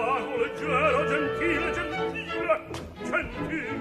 vago, leggero, gentile, gentile, gentile.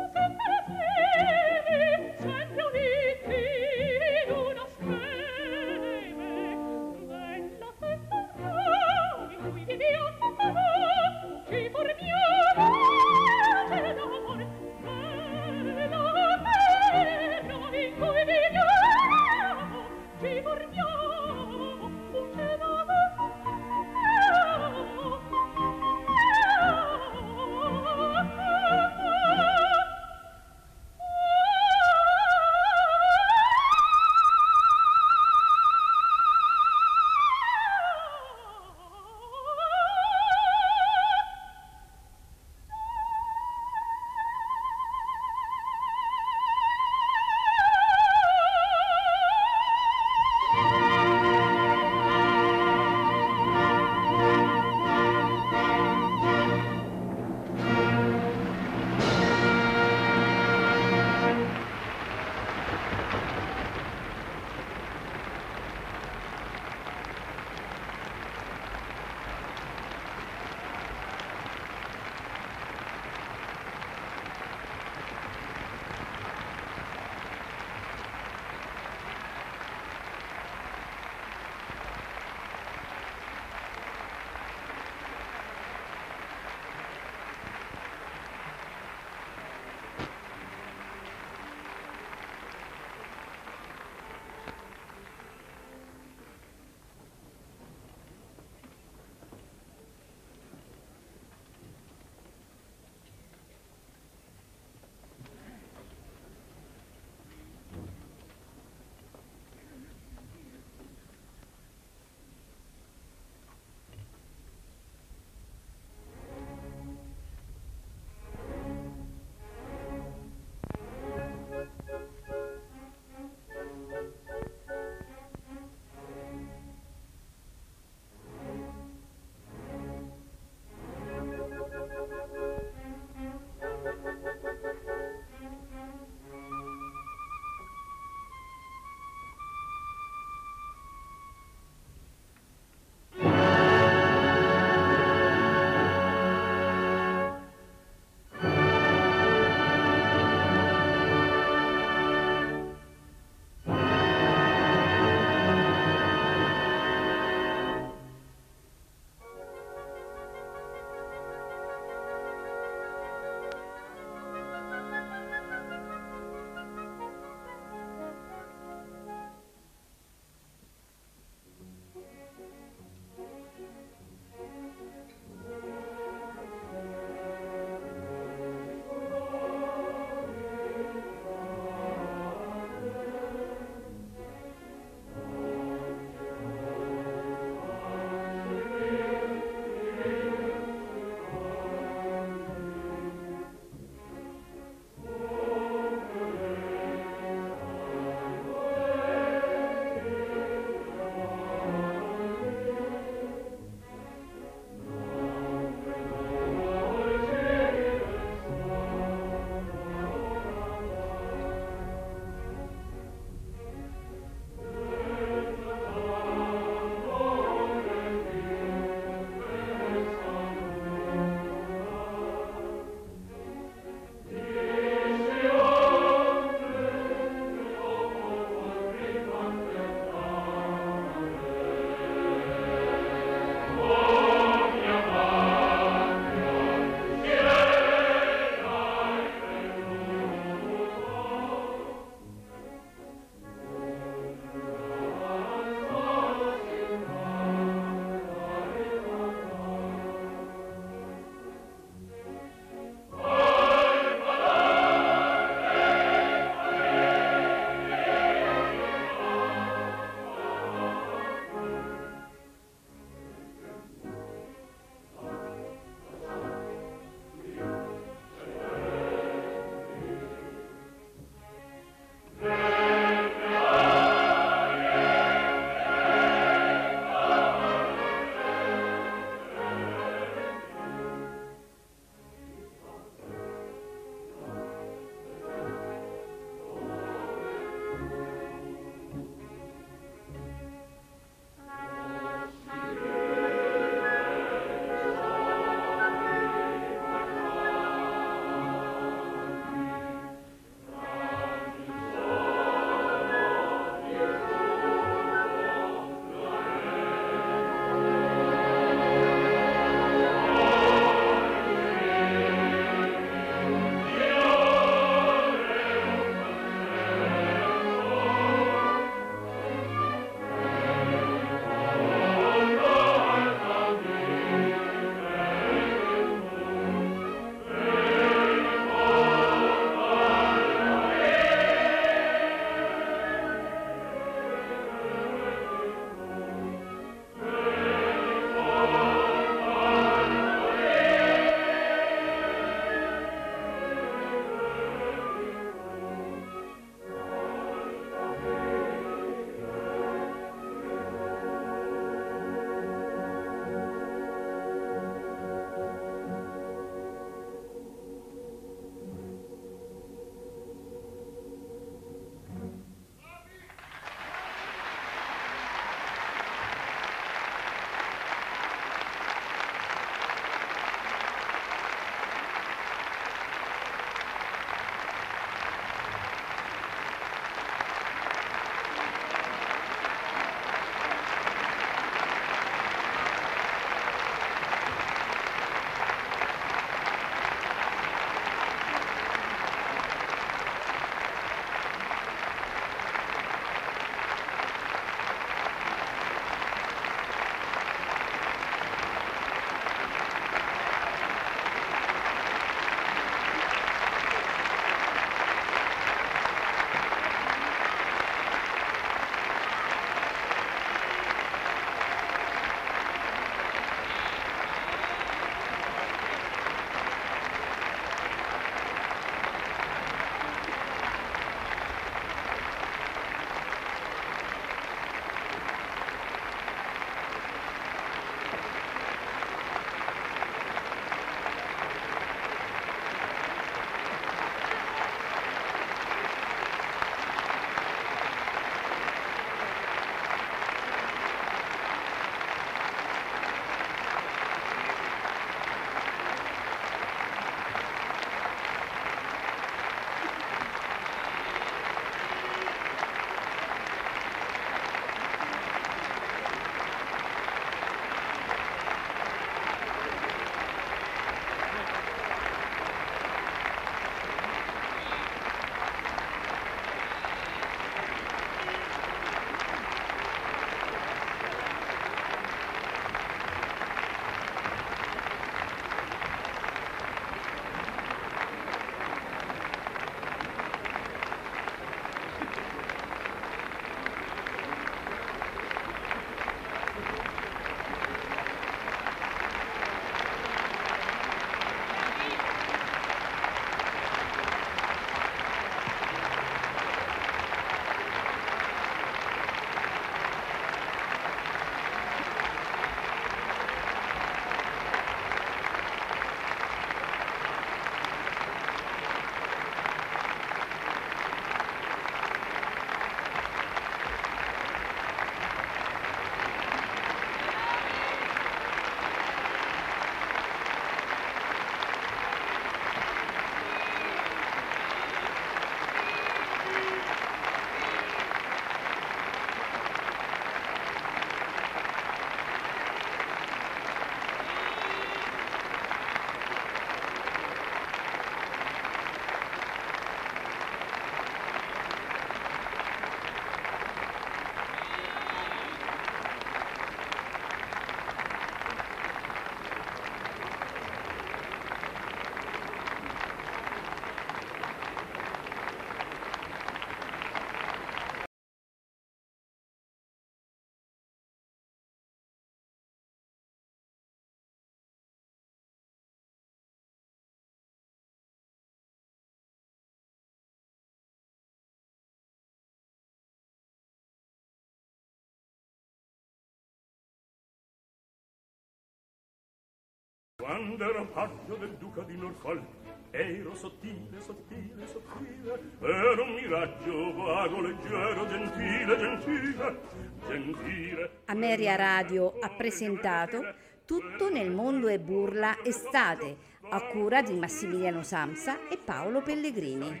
Quando ero paggio del duca di Norfolk ero sottile, sottile, sottile ero un miraggio vago, leggero, gentile, gentile, gentile Ameria Radio ha presentato Tutto nel mondo è burla estate a cura di Massimiliano Samsa e Paolo Pellegrini.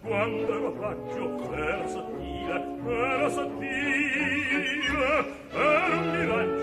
Quando ero paggio ero sottile, ero sottile ero un miraggio